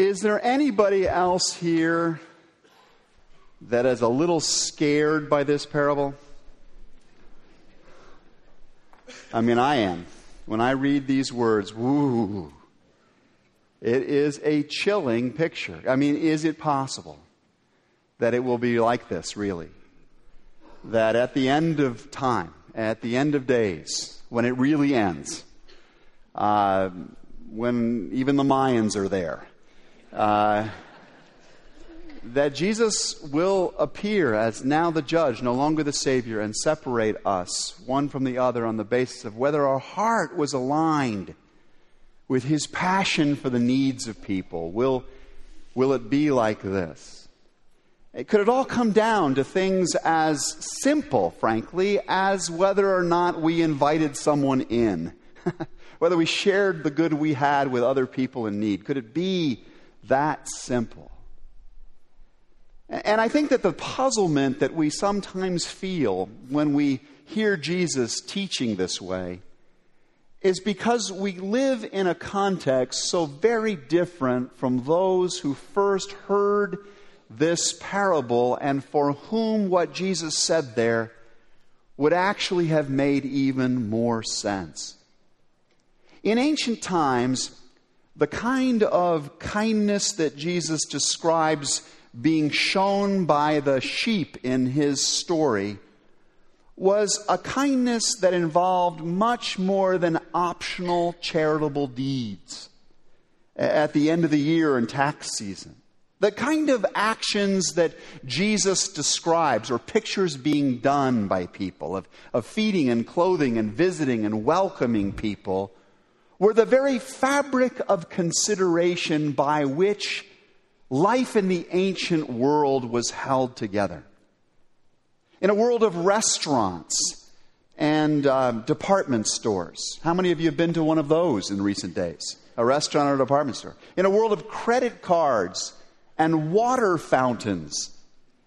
Is there anybody else here that is a little scared by this parable? I mean, I am. When I read these words, woo, it is a chilling picture. I mean, is it possible that it will be like this, really? That at the end of time, at the end of days, when it really ends, uh, when even the Mayans are there, uh, that Jesus will appear as now the judge, no longer the Savior, and separate us one from the other on the basis of whether our heart was aligned with His passion for the needs of people. Will, will it be like this? Could it all come down to things as simple, frankly, as whether or not we invited someone in? whether we shared the good we had with other people in need? Could it be that simple? And I think that the puzzlement that we sometimes feel when we hear Jesus teaching this way is because we live in a context so very different from those who first heard this parable and for whom what Jesus said there would actually have made even more sense. In ancient times, the kind of kindness that Jesus describes being shown by the sheep in his story was a kindness that involved much more than optional charitable deeds at the end of the year and tax season. The kind of actions that Jesus describes or pictures being done by people of, of feeding and clothing and visiting and welcoming people were the very fabric of consideration by which life in the ancient world was held together. In a world of restaurants and uh, department stores, how many of you have been to one of those in recent days? A restaurant or a department store. In a world of credit cards and water fountains,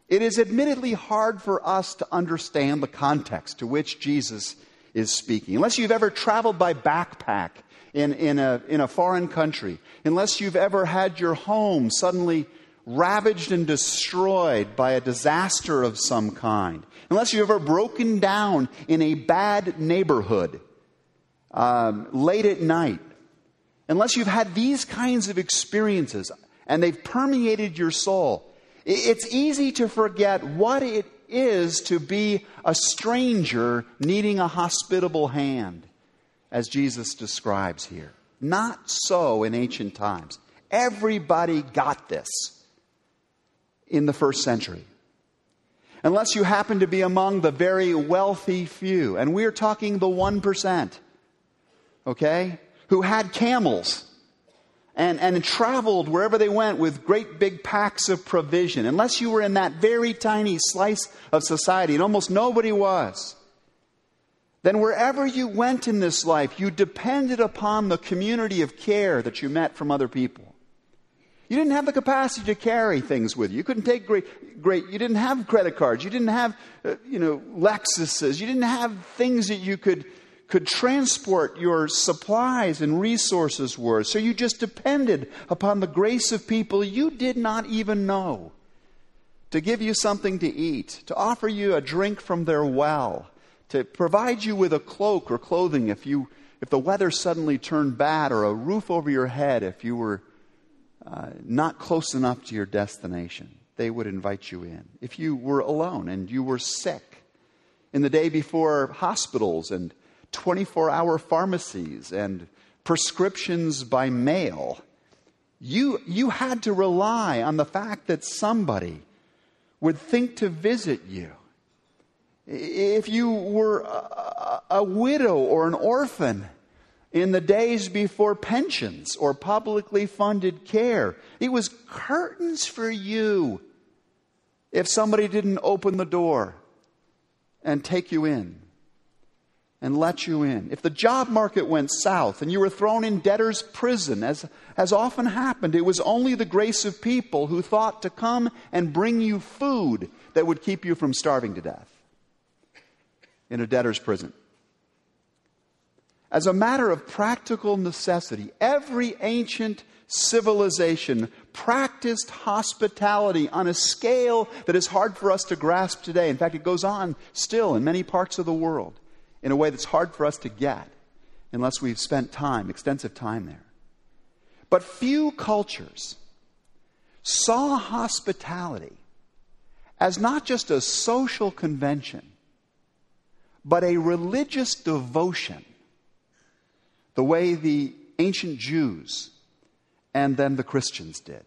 it is admittedly hard for us to understand the context to which Jesus is speaking. Unless you've ever traveled by backpack in, in, a, in a foreign country, unless you've ever had your home suddenly ravaged and destroyed by a disaster of some kind, unless you've ever broken down in a bad neighborhood um, late at night, unless you've had these kinds of experiences and they've permeated your soul, it's easy to forget what it is to be a stranger needing a hospitable hand as Jesus describes here. Not so in ancient times. Everybody got this in the first century. Unless you happen to be among the very wealthy few, and we're talking the 1%, okay, who had camels and, and traveled wherever they went with great big packs of provision. Unless you were in that very tiny slice of society, and almost nobody was then wherever you went in this life, you depended upon the community of care that you met from other people. You didn't have the capacity to carry things with you. You couldn't take great, great, you didn't have credit cards. You didn't have, uh, you know, Lexuses. You didn't have things that you could, could transport your supplies and resources with. So you just depended upon the grace of people you did not even know to give you something to eat, to offer you a drink from their well to provide you with a cloak or clothing if, you, if the weather suddenly turned bad, or a roof over your head if you were uh, not close enough to your destination. They would invite you in. If you were alone and you were sick, in the day before hospitals and 24 hour pharmacies and prescriptions by mail, you, you had to rely on the fact that somebody would think to visit you if you were a, a, widow or an orphan in the days before pensions or publicly funded care, it was curtains for you if somebody didn't open the door and take you in and let you in. If the job market went south and you were thrown in debtor's prison, as has often happened, it was only the grace of people who thought to come and bring you food that would keep you from starving to death in a debtor's prison. As a matter of practical necessity, every ancient civilization practiced hospitality on a scale that is hard for us to grasp today. In fact, it goes on still in many parts of the world in a way that's hard for us to get unless we've spent time, extensive time there. But few cultures saw hospitality as not just a social convention, but a religious devotion, the way the ancient Jews and then the Christians did.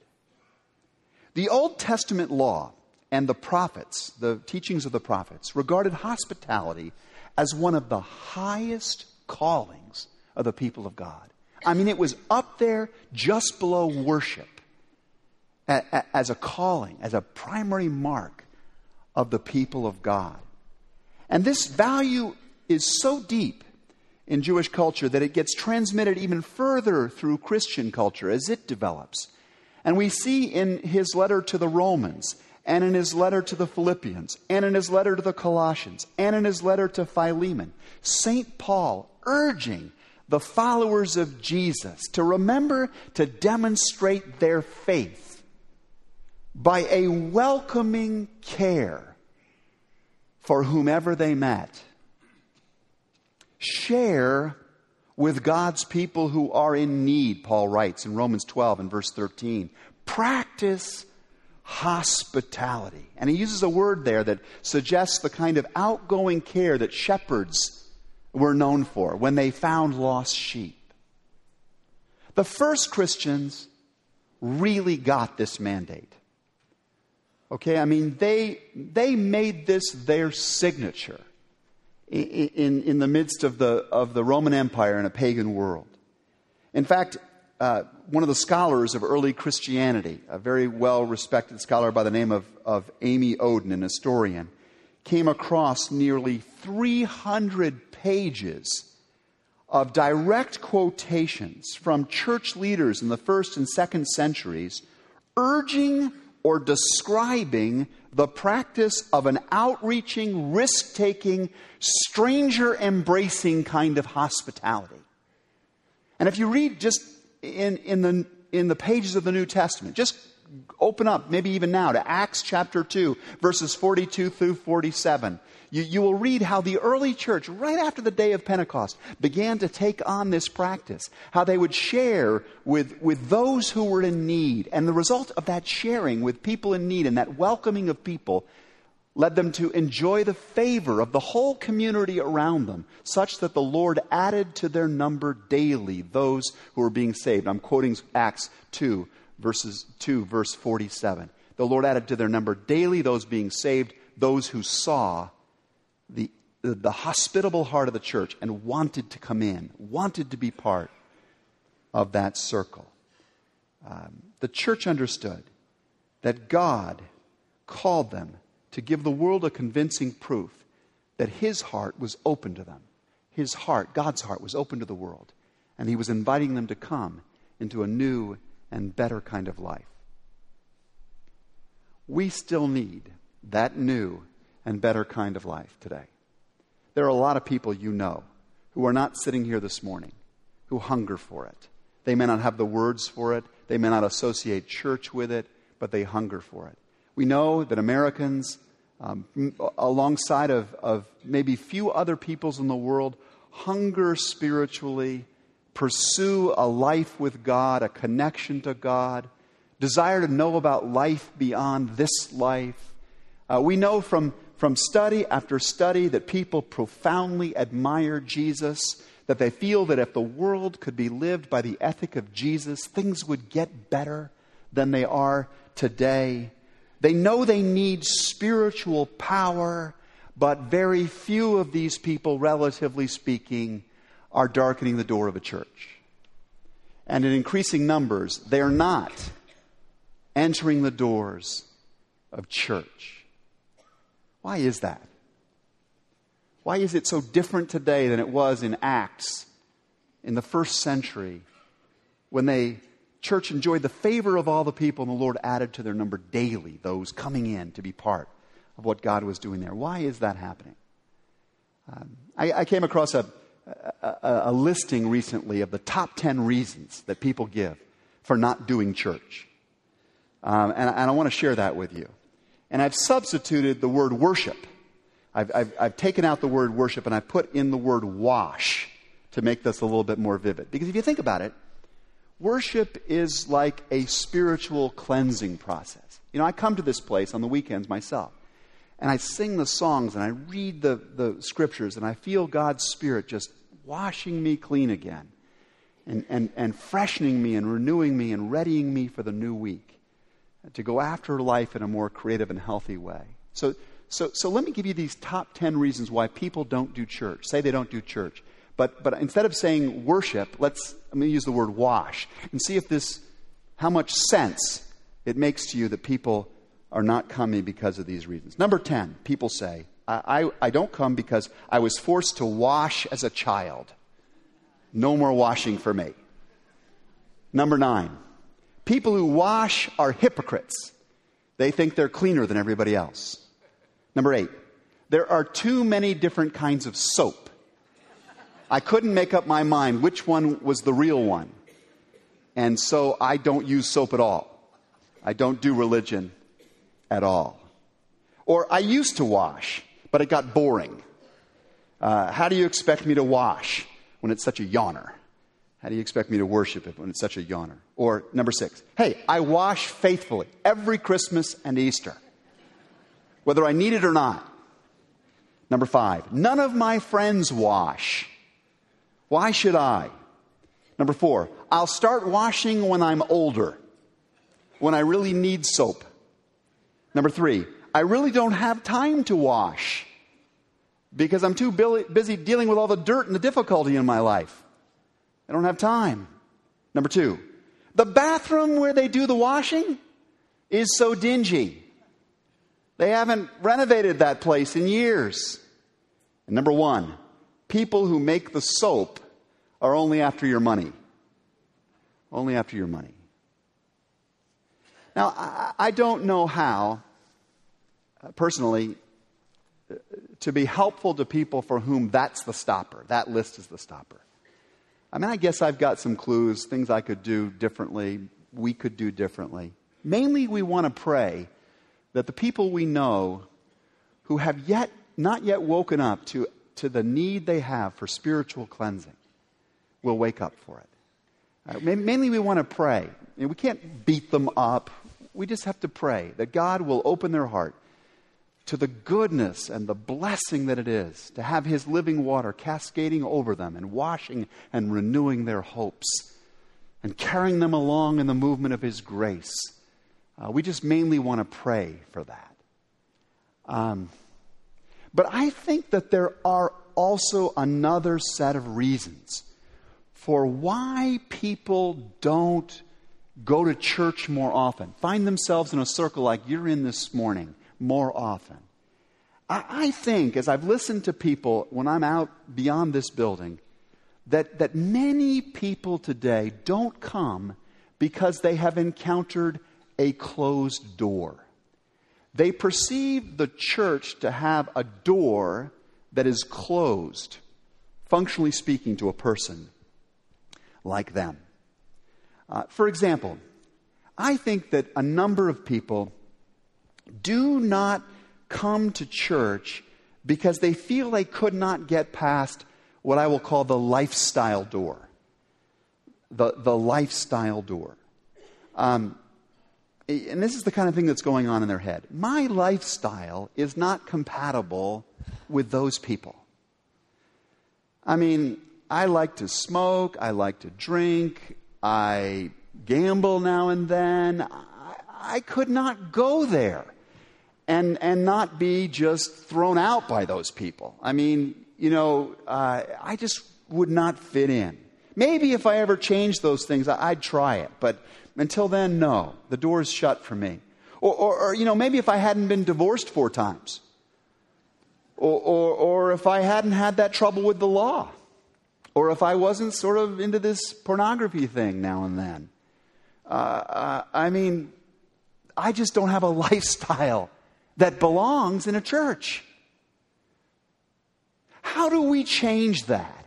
The Old Testament law and the prophets, the teachings of the prophets, regarded hospitality as one of the highest callings of the people of God. I mean, it was up there just below worship as a calling, as a primary mark of the people of God. And this value is so deep in Jewish culture that it gets transmitted even further through Christian culture as it develops. And we see in his letter to the Romans, and in his letter to the Philippians, and in his letter to the Colossians, and in his letter to Philemon, St. Paul urging the followers of Jesus to remember to demonstrate their faith by a welcoming care for whomever they met. Share with God's people who are in need, Paul writes in Romans 12 and verse 13. Practice hospitality. And he uses a word there that suggests the kind of outgoing care that shepherds were known for when they found lost sheep. The first Christians really got this mandate. Okay, I mean, they, they made this their signature in, in, the midst of the, of the Roman Empire in a pagan world. In fact, uh, one of the scholars of early Christianity, a very well respected scholar by the name of, of Amy Oden, an historian, came across nearly 300 pages of direct quotations from church leaders in the first and second centuries urging or describing the practice of an outreaching, risk taking, stranger embracing kind of hospitality. And if you read just in, in, the, in the pages of the New Testament. Just open up, maybe even now, to Acts chapter 2, verses 42 through 47. You, you will read how the early church, right after the day of Pentecost, began to take on this practice, how they would share with, with those who were in need. And the result of that sharing with people in need and that welcoming of people led them to enjoy the favor of the whole community around them, such that the Lord added to their number daily those who were being saved. I'm quoting Acts 2, verses 2, verse 47. The Lord added to their number daily those being saved, those who saw the, the, hospitable heart of the church and wanted to come in, wanted to be part of that circle. Um, the church understood that God called them to give the world a convincing proof that his heart was open to them. His heart, God's heart, was open to the world. And he was inviting them to come into a new and better kind of life. We still need that new and better kind of life today. There are a lot of people you know who are not sitting here this morning who hunger for it. They may not have the words for it, they may not associate church with it, but they hunger for it. We know that Americans um, alongside of, of maybe few other peoples in the world, hunger spiritually, pursue a life with God, a connection to God, desire to know about life beyond this life. Uh, we know from, from study after study that people profoundly admire Jesus, that they feel that if the world could be lived by the ethic of Jesus, things would get better than they are today. They know they need spiritual power, but very few of these people, relatively speaking, are darkening the door of a church. And in increasing numbers, they're not entering the doors of church. Why is that? Why is it so different today than it was in Acts in the first century when they church enjoyed the favor of all the people, and the Lord added to their number daily those coming in to be part of what God was doing there. Why is that happening? Um, I, I, came across a, a, a listing recently of the top 10 reasons that people give for not doing church. Um, and, and I want to share that with you. And I've substituted the word worship. I've, I've, I've, taken out the word worship and I put in the word wash to make this a little bit more vivid. Because if you think about it, worship is like a spiritual cleansing process. You know, I come to this place on the weekends myself, and I sing the songs and I read the, the scriptures, and I feel God's Spirit just washing me clean again and, and, and freshening me and renewing me and readying me for the new week uh, to go after life in a more creative and healthy way. So, so, so let me give you these top 10 reasons why people don't do church. Say they don't do church. But, but instead of saying worship, let's, let me use the word wash and see if this, how much sense it makes to you that people are not coming because of these reasons. Number 10, people say, I, I don't come because I was forced to wash as a child. No more washing for me. Number nine, people who wash are hypocrites. They think they're cleaner than everybody else. Number eight, there are too many different kinds of soap. I couldn't make up my mind which one was the real one. And so I don't use soap at all. I don't do religion at all. Or I used to wash, but it got boring. Uh, how do you expect me to wash when it's such a yawner? How do you expect me to worship it when it's such a yawner? Or number six, hey, I wash faithfully every Christmas and Easter, whether I need it or not. Number five, none of my friends wash. Why should I? Number four, I'll start washing when I'm older, when I really need soap. Number three, I really don't have time to wash because I'm too busy dealing with all the dirt and the difficulty in my life. I don't have time. Number two, the bathroom where they do the washing is so dingy. They haven't renovated that place in years. And number one, people who make the soap are only after your money. Only after your money. Now, I, don't know how, uh, personally, to be helpful to people for whom that's the stopper. That list is the stopper. I mean, I guess I've got some clues, things I could do differently, we could do differently. Mainly, we want to pray that the people we know who have yet not yet woken up to to the need they have for spiritual cleansing will wake up for it. Uh, mainly, we want to pray. we can't beat them up. We just have to pray that God will open their heart to the goodness and the blessing that it is to have His living water cascading over them and washing and renewing their hopes and carrying them along in the movement of His grace. Uh, we just mainly want to pray for that. Um, but I think that there are also another set of reasons for why people don't go to church more often, find themselves in a circle like you're in this morning more often. I, I think, as I've listened to people when I'm out beyond this building, that, that many people today don't come because they have encountered a closed door. They perceive the church to have a door that is closed, functionally speaking, to a person like them. Uh, for example, I think that a number of people do not come to church because they feel they could not get past what I will call the lifestyle door. The, the lifestyle door. Um, and this is the kind of thing that's going on in their head. My lifestyle is not compatible with those people. I mean, I like to smoke, I like to drink, I gamble now and then. I, I could not go there and, and not be just thrown out by those people. I mean, you know, uh, I just would not fit in. Maybe if I ever changed those things, I'd try it. But until then, no. The door's shut for me. Or, or, or, you know, maybe if I hadn't been divorced four times. Or, or, or if I hadn't had that trouble with the law. Or if I wasn't sort of into this pornography thing now and then. Uh, uh, I mean, I just don't have a lifestyle that belongs in a church. How do we change that?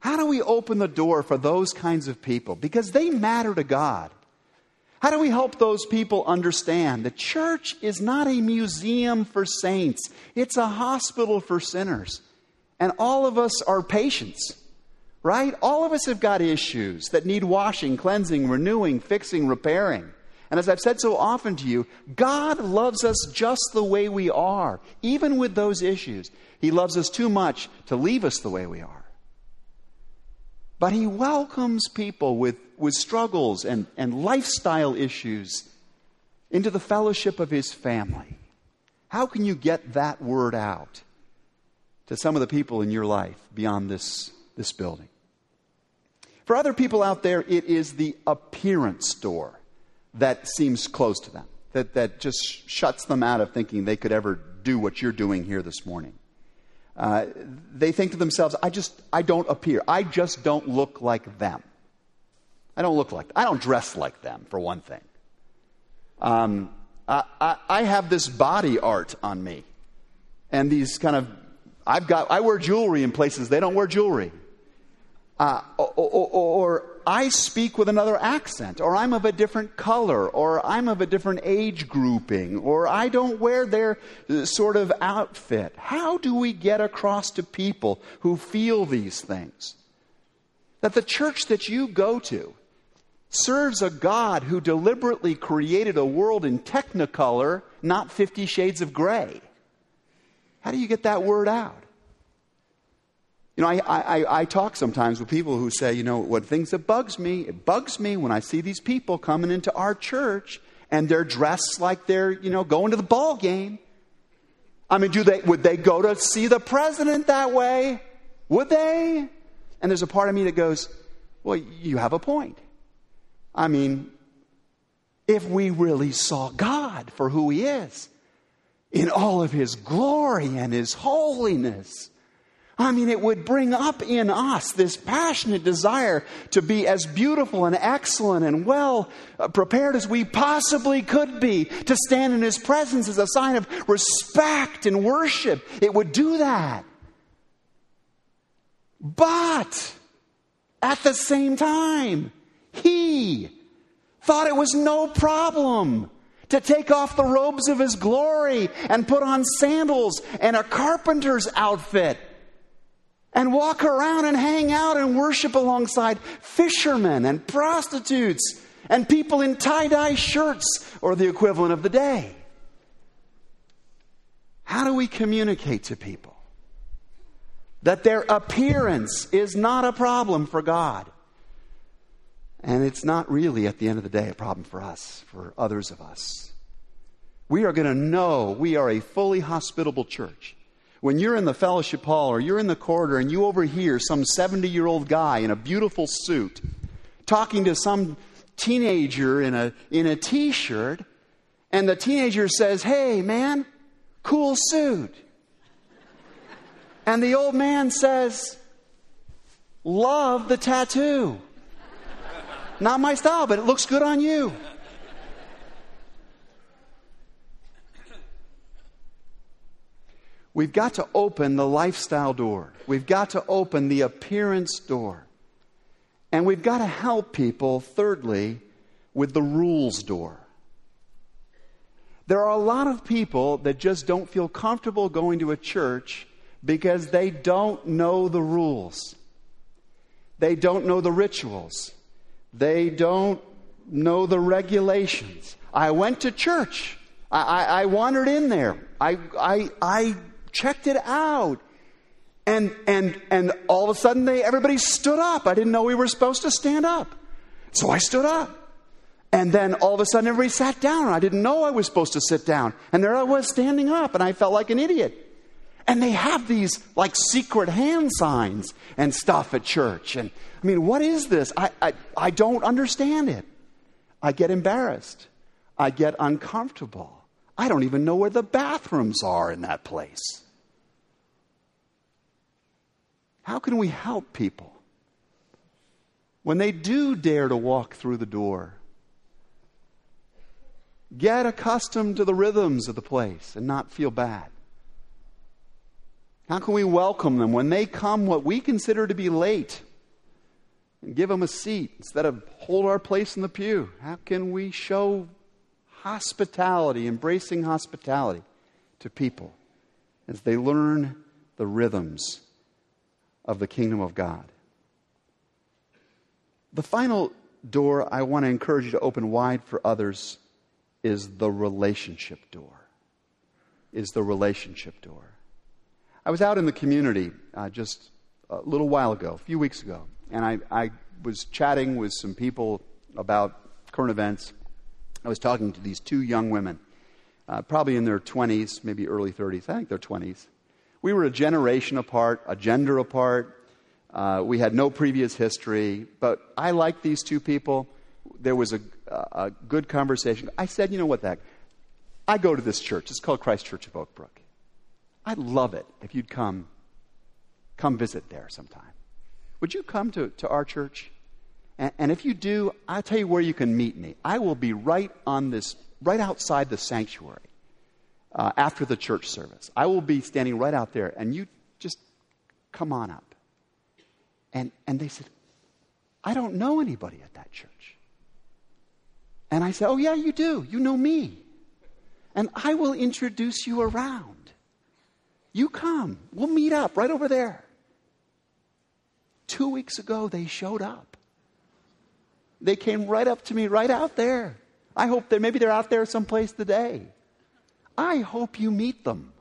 How do we open the door for those kinds of people? Because they matter to God. How do we help those people understand the church is not a museum for saints, it's a hospital for sinners. And all of us are patients, right? All of us have got issues that need washing, cleansing, renewing, fixing, repairing. And as I've said so often to you, God loves us just the way we are, even with those issues. He loves us too much to leave us the way we are. But He welcomes people with, with struggles and, and lifestyle issues into the fellowship of His family. How can you get that word out? to some of the people in your life beyond this, this building. For other people out there, it is the appearance door that seems close to them, that, that just shuts them out of thinking they could ever do what you're doing here this morning. Uh, they think to themselves, I just, I don't appear. I just don't look like them. I don't look like, I don't dress like them, for one thing. Um, I, I, I have this body art on me and these kind of I've got, I wear jewelry in places they don't wear jewelry. Uh, or, or, or, I speak with another accent, or I'm of a different color, or I'm of a different age grouping, or I don't wear their uh, sort of outfit. How do we get across to people who feel these things? That the church that you go to serves a God who deliberately created a world in technicolor, not 50 shades of gray. How do you get that word out? You know, I, I, I talk sometimes with people who say, you know, what things that bugs me, it bugs me when I see these people coming into our church and they're dressed like they're, you know, going to the ball game. I mean, do they, would they go to see the president that way? Would they? And there's a part of me that goes, well, you have a point. I mean, if we really saw God for who He is, in all of his glory and his holiness. I mean, it would bring up in us this passionate desire to be as beautiful and excellent and well uh, prepared as we possibly could be, to stand in His presence as a sign of respect and worship. It would do that. But at the same time, He thought it was no problem to take off the robes of his glory and put on sandals and a carpenter's outfit and walk around and hang out and worship alongside fishermen and prostitutes and people in tie dye shirts or the equivalent of the day. How do we communicate to people that their appearance is not a problem for God? And it's not really, at the end of the day, a problem for us, for others of us. We are going to know we are a fully hospitable church. When you're in the fellowship hall or you're in the corridor and you overhear some 70 year old guy in a beautiful suit talking to some teenager in a, in a t shirt, and the teenager says, Hey, man, cool suit. And the old man says, Love the tattoo. Not my style, but it looks good on you. We've got to open the lifestyle door. We've got to open the appearance door. And we've got to help people, thirdly, with the rules door. There are a lot of people that just don't feel comfortable going to a church because they don't know the rules. They don't know the rituals. They don't know the regulations. I went to church. I, I, I wandered in there. I, I, I checked it out. And, and, and all of a sudden, they, everybody stood up. I didn't know we were supposed to stand up. So I stood up. And then all of a sudden, everybody sat down. I didn't know I was supposed to sit down. And there I was standing up, and I felt like an idiot. And they have these like secret hand signs and stuff at church. And I mean, what is this? I, I, I don't understand it. I get embarrassed. I get uncomfortable. I don't even know where the bathrooms are in that place. How can we help people when they do dare to walk through the door? Get accustomed to the rhythms of the place and not feel bad. How can we welcome them when they come what we consider to be late and give them a seat instead of hold our place in the pew? How can we show hospitality, embracing hospitality to people as they learn the rhythms of the kingdom of God? The final door I want to encourage you to open wide for others is the relationship door. Is the relationship door. I was out in the community uh, just a little while ago, a few weeks ago, and I, I was chatting with some people about current events. I was talking to these two young women, uh, probably in their 20s, maybe early 30s. I think they're 20s. We were a generation apart, a gender apart, uh, we had no previous history, but I liked these two people. There was a, a good conversation. I said, you know what, that I go to this church. It's called Christ Church of Oak Brook. I'd love it if you'd come, come visit there sometime. Would you come to, to our church? And, and if you do, I'll tell you where you can meet me. I will be right on this, right outside the sanctuary uh, after the church service. I will be standing right out there, and you just come on up. And, and they said, I don't know anybody at that church. And I said, Oh, yeah, you do. You know me. And I will introduce you around. You come. We'll meet up right over there. Two weeks ago, they showed up. They came right up to me, right out there. I hope that maybe they're out there someplace today. I hope you meet them.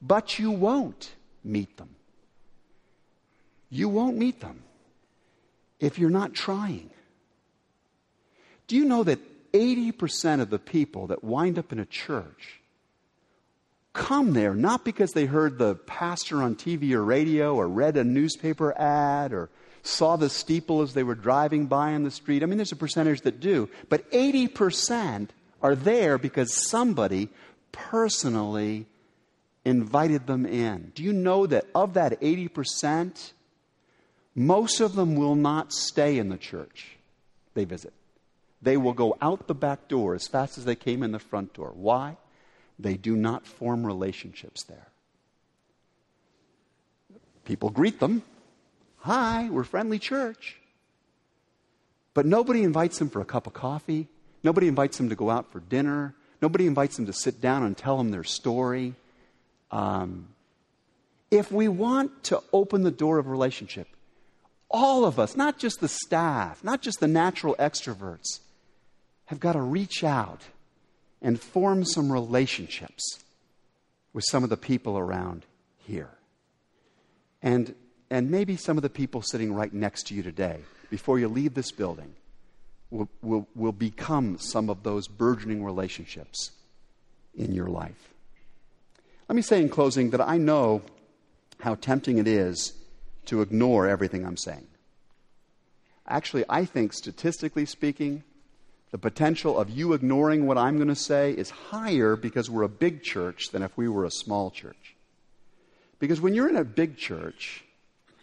But you won't meet them. You won't meet them if you're not trying. Do you know that 80% of the people that wind up in a church come there not because they heard the pastor on TV or radio or read a newspaper ad or saw the steeple as they were driving by on the street. I mean, there's a percentage that do, but 80% are there because somebody personally invited them in. Do you know that of that 80%, most of them will not stay in the church they visit. They will go out the back door as fast as they came in the front door. Why? They do not form relationships there. People greet them. Hi, we're friendly church. But nobody invites them for a cup of coffee. Nobody invites them to go out for dinner. Nobody invites them to sit down and tell them their story. Um, if we want to open the door of relationship, all of us, not just the staff, not just the natural extroverts, have got to reach out and form some relationships with some of the people around here. And, and maybe some of the people sitting right next to you today, before you leave this building, will, will, will become some of those burgeoning relationships in your life. Let me say in closing that I know how tempting it is to ignore everything I'm saying. Actually, I think statistically speaking, the potential of you ignoring what I'm going to say is higher because we're a big church than if we were a small church. Because when you're in a big church,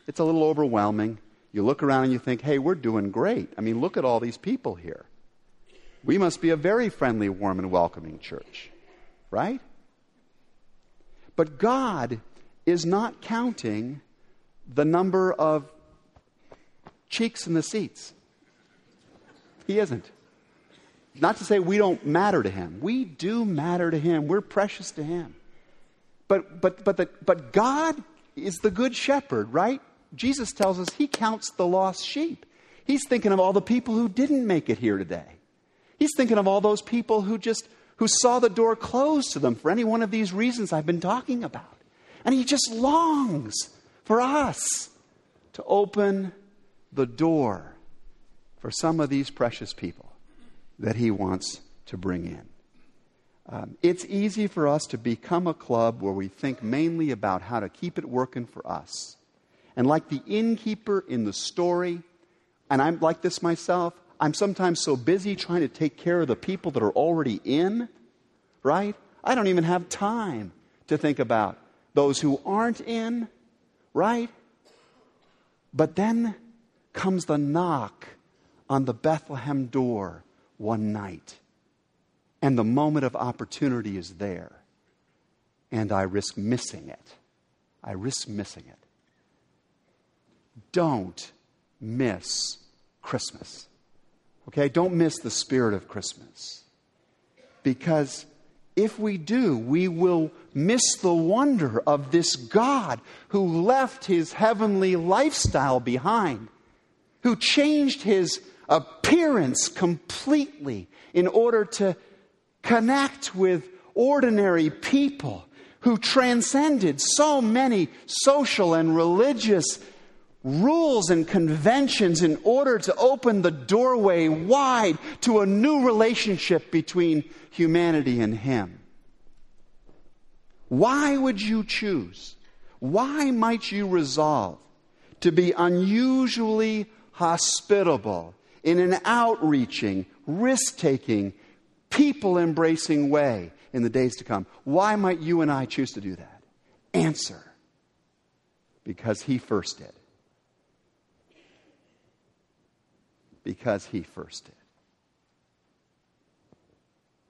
it's a little overwhelming. You look around and you think, hey, we're doing great. I mean, look at all these people here. We must be a very friendly, warm, and welcoming church, right? But God is not counting the number of cheeks in the seats. He isn't. Not to say we don't matter to him. We do matter to him. We're precious to him. But, but, but, the, but God is the good shepherd, right? Jesus tells us he counts the lost sheep. He's thinking of all the people who didn't make it here today. He's thinking of all those people who just who saw the door closed to them for any one of these reasons I've been talking about. And he just longs for us to open the door for some of these precious people that he wants to bring in. Um, it's easy for us to become a club where we think mainly about how to keep it working for us. And like the innkeeper in the story, and I'm like this myself, I'm sometimes so busy trying to take care of the people that are already in, right? I don't even have time to think about those who aren't in, right? But then comes the knock on the Bethlehem door one night. And the moment of opportunity is there. And I risk missing it. I risk missing it. Don't miss Christmas. Okay? Don't miss the spirit of Christmas. Because if we do, we will miss the wonder of this God who left his heavenly lifestyle behind, who changed his appearance completely in order to connect with ordinary people, who transcended so many social and religious rules and conventions in order to open the doorway wide to a new relationship between humanity and Him. Why would you choose? Why might you resolve to be unusually hospitable in an outreaching, risk taking, people embracing way in the days to come? Why might you and I choose to do that? Answer because He first did. Because He first did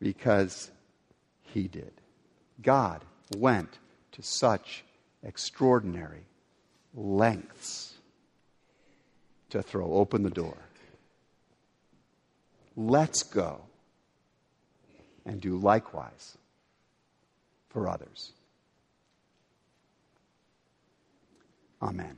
because he did. God went to such extraordinary lengths to throw open the door. Let's go and do likewise for others. Amen.